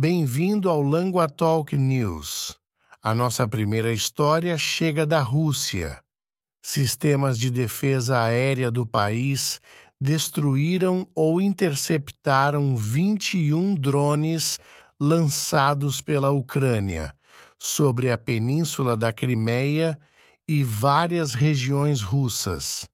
Bem-vindo ao Langua Talk News. A nossa primeira história chega da Rússia. Sistemas de defesa aérea do país destruíram ou interceptaram 21 drones lançados pela Ucrânia sobre a península da Crimeia e várias regiões russas.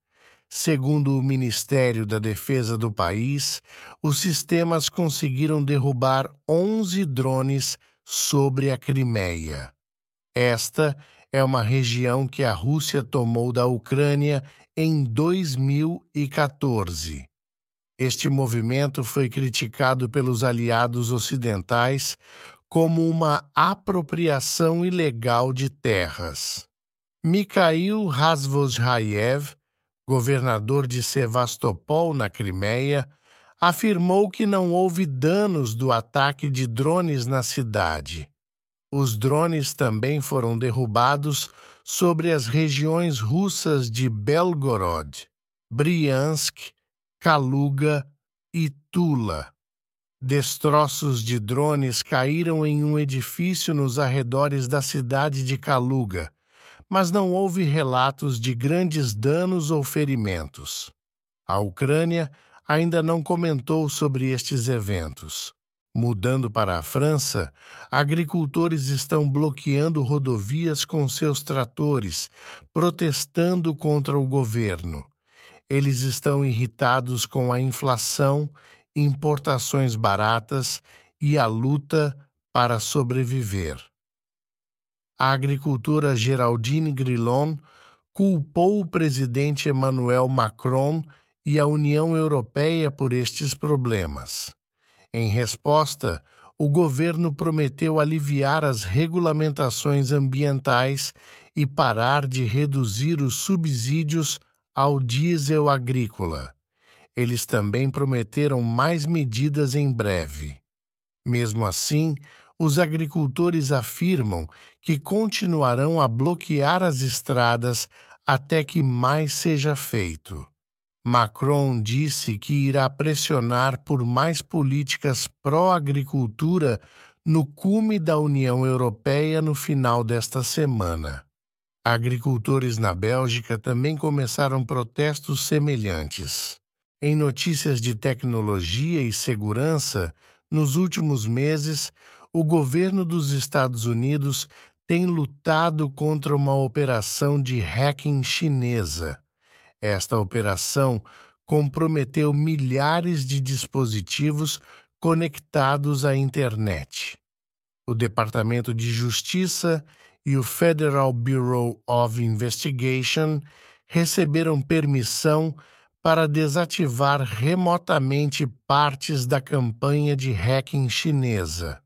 Segundo o Ministério da Defesa do país, os sistemas conseguiram derrubar 11 drones sobre a Crimeia. Esta é uma região que a Rússia tomou da Ucrânia em 2014. Este movimento foi criticado pelos aliados ocidentais como uma apropriação ilegal de terras. Mikhail Razvozhayev, governador de Sevastopol, na Crimeia, afirmou que não houve danos do ataque de drones na cidade. Os drones também foram derrubados sobre as regiões russas de Belgorod, Briansk, Kaluga e Tula. Destroços de drones caíram em um edifício nos arredores da cidade de Kaluga, mas não houve relatos de grandes danos ou ferimentos. A Ucrânia ainda não comentou sobre estes eventos. Mudando para a França, agricultores estão bloqueando rodovias com seus tratores, protestando contra o governo. Eles estão irritados com a inflação, importações baratas e a luta para sobreviver a agricultora Geraldine Grillon culpou o presidente Emmanuel Macron e a União Europeia por estes problemas. Em resposta, o governo prometeu aliviar as regulamentações ambientais e parar de reduzir os subsídios ao diesel agrícola. Eles também prometeram mais medidas em breve. Mesmo assim, os agricultores afirmam que continuarão a bloquear as estradas até que mais seja feito. Macron disse que irá pressionar por mais políticas pró-agricultura no cume da União Europeia no final desta semana. Agricultores na Bélgica também começaram protestos semelhantes. Em notícias de tecnologia e segurança, nos últimos meses, o governo dos Estados Unidos tem lutado contra uma operação de hacking chinesa. Esta operação comprometeu milhares de dispositivos conectados à internet. O Departamento de Justiça e o Federal Bureau of Investigation receberam permissão para desativar remotamente partes da campanha de hacking chinesa.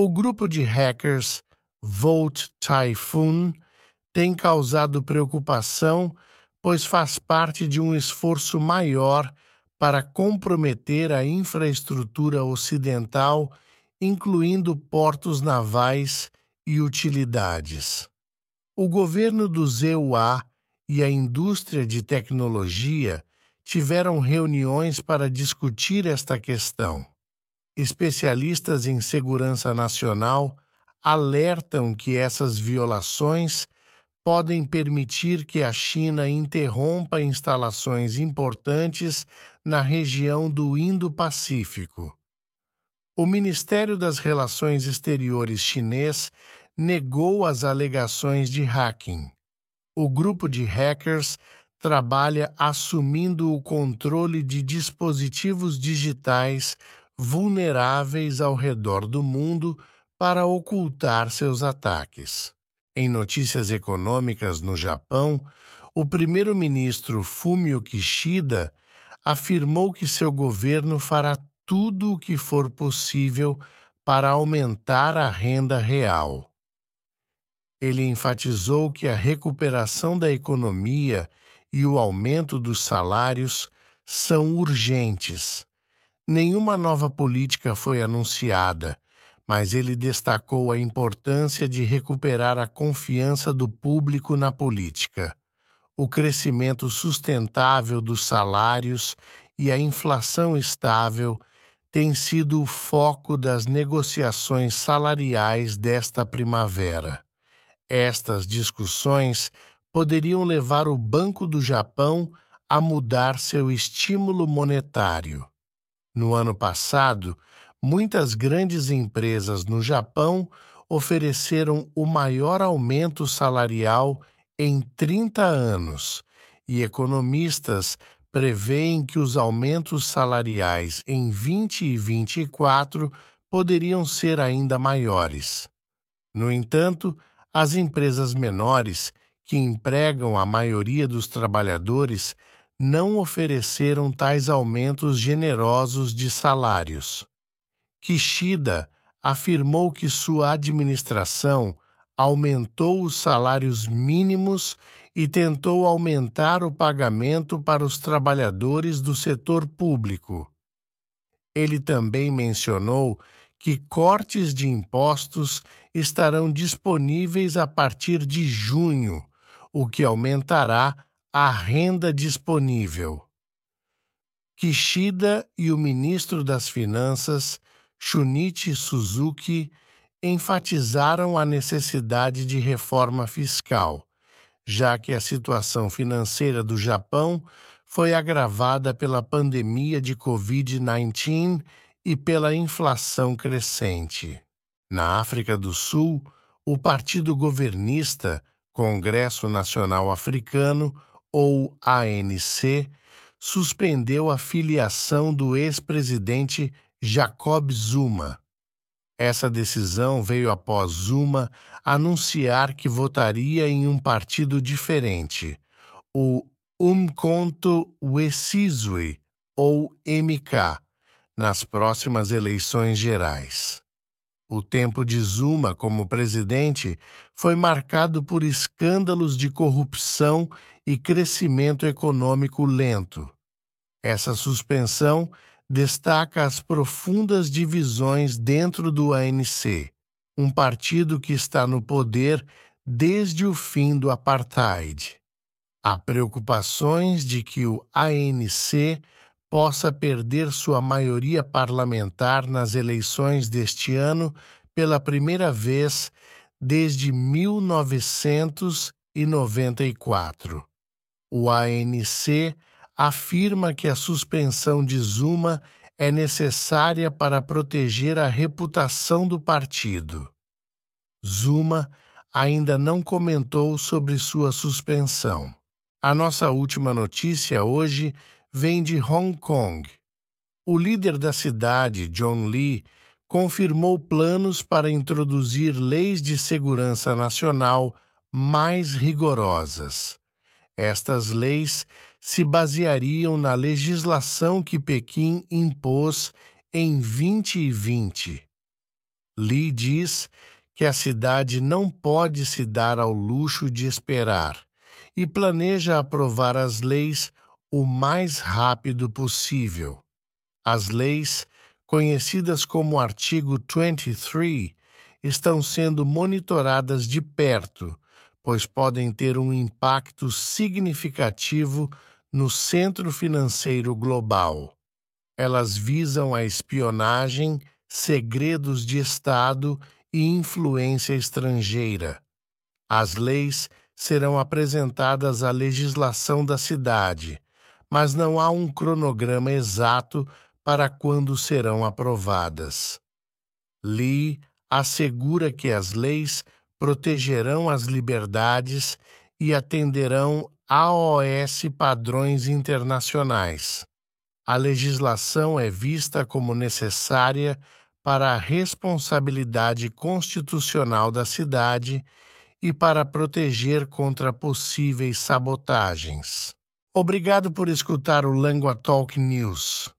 O grupo de hackers Volt Typhoon tem causado preocupação, pois faz parte de um esforço maior para comprometer a infraestrutura ocidental, incluindo portos navais e utilidades. O governo do ZUA e a indústria de tecnologia tiveram reuniões para discutir esta questão. Especialistas em segurança nacional alertam que essas violações podem permitir que a China interrompa instalações importantes na região do Indo-Pacífico. O Ministério das Relações Exteriores chinês negou as alegações de hacking. O grupo de hackers trabalha assumindo o controle de dispositivos digitais vulneráveis ao redor do mundo para ocultar seus ataques. Em notícias econômicas no Japão, o primeiro-ministro Fumio Kishida afirmou que seu governo fará tudo o que for possível para aumentar a renda real. Ele enfatizou que a recuperação da economia e o aumento dos salários são urgentes Nenhuma nova política foi anunciada, mas ele destacou a importância de recuperar a confiança do público na política, o crescimento sustentável dos salários e a inflação estável tem sido o foco das negociações salariais desta primavera. Estas discussões poderiam levar o Banco do Japão a mudar seu estímulo monetário. No ano passado, muitas grandes empresas no Japão ofereceram o maior aumento salarial em 30 anos, e economistas preveem que os aumentos salariais em 2024 poderiam ser ainda maiores. No entanto, as empresas menores, que empregam a maioria dos trabalhadores, não ofereceram tais aumentos generosos de salários. Kishida afirmou que sua administração aumentou os salários mínimos e tentou aumentar o pagamento para os trabalhadores do setor público. Ele também mencionou que cortes de impostos estarão disponíveis a partir de junho, o que aumentará a renda disponível. Kishida e o ministro das Finanças, Shunichi Suzuki, enfatizaram a necessidade de reforma fiscal, já que a situação financeira do Japão foi agravada pela pandemia de Covid-19 e pela inflação crescente. Na África do Sul, o partido governista, Congresso Nacional Africano, ou ANC, suspendeu a filiação do ex-presidente Jacob Zuma. Essa decisão veio após Zuma anunciar que votaria em um partido diferente, o Umkhonto Wesizwe, ou MK, nas próximas eleições gerais. O tempo de Zuma como presidente foi marcado por escândalos de corrupção e crescimento econômico lento. Essa suspensão destaca as profundas divisões dentro do ANC, um partido que está no poder desde o fim do apartheid. Há preocupações de que o ANC possa perder sua maioria parlamentar nas eleições deste ano pela primeira vez desde 1994. O ANC afirma que a suspensão de Zuma é necessária para proteger a reputação do partido. Zuma ainda não comentou sobre sua suspensão. A nossa última notícia hoje vem de Hong Kong. O líder da cidade, John Lee, confirmou planos para introduzir leis de segurança nacional mais rigorosas. Estas leis se baseariam na legislação que Pequim impôs em 2020. Li diz que a cidade não pode se dar ao luxo de esperar e planeja aprovar as leis o mais rápido possível. As leis, conhecidas como Artigo 23, estão sendo monitoradas de perto pois podem ter um impacto significativo no centro financeiro global. Elas visam a espionagem, segredos de Estado e influência estrangeira. As leis serão apresentadas à legislação da cidade, mas não há um cronograma exato para quando serão aprovadas. Lee assegura que as leis protegerão as liberdades e atenderão AOS padrões internacionais. A legislação é vista como necessária para a responsabilidade constitucional da cidade e para proteger contra possíveis sabotagens. Obrigado por escutar o Lingua Talk News.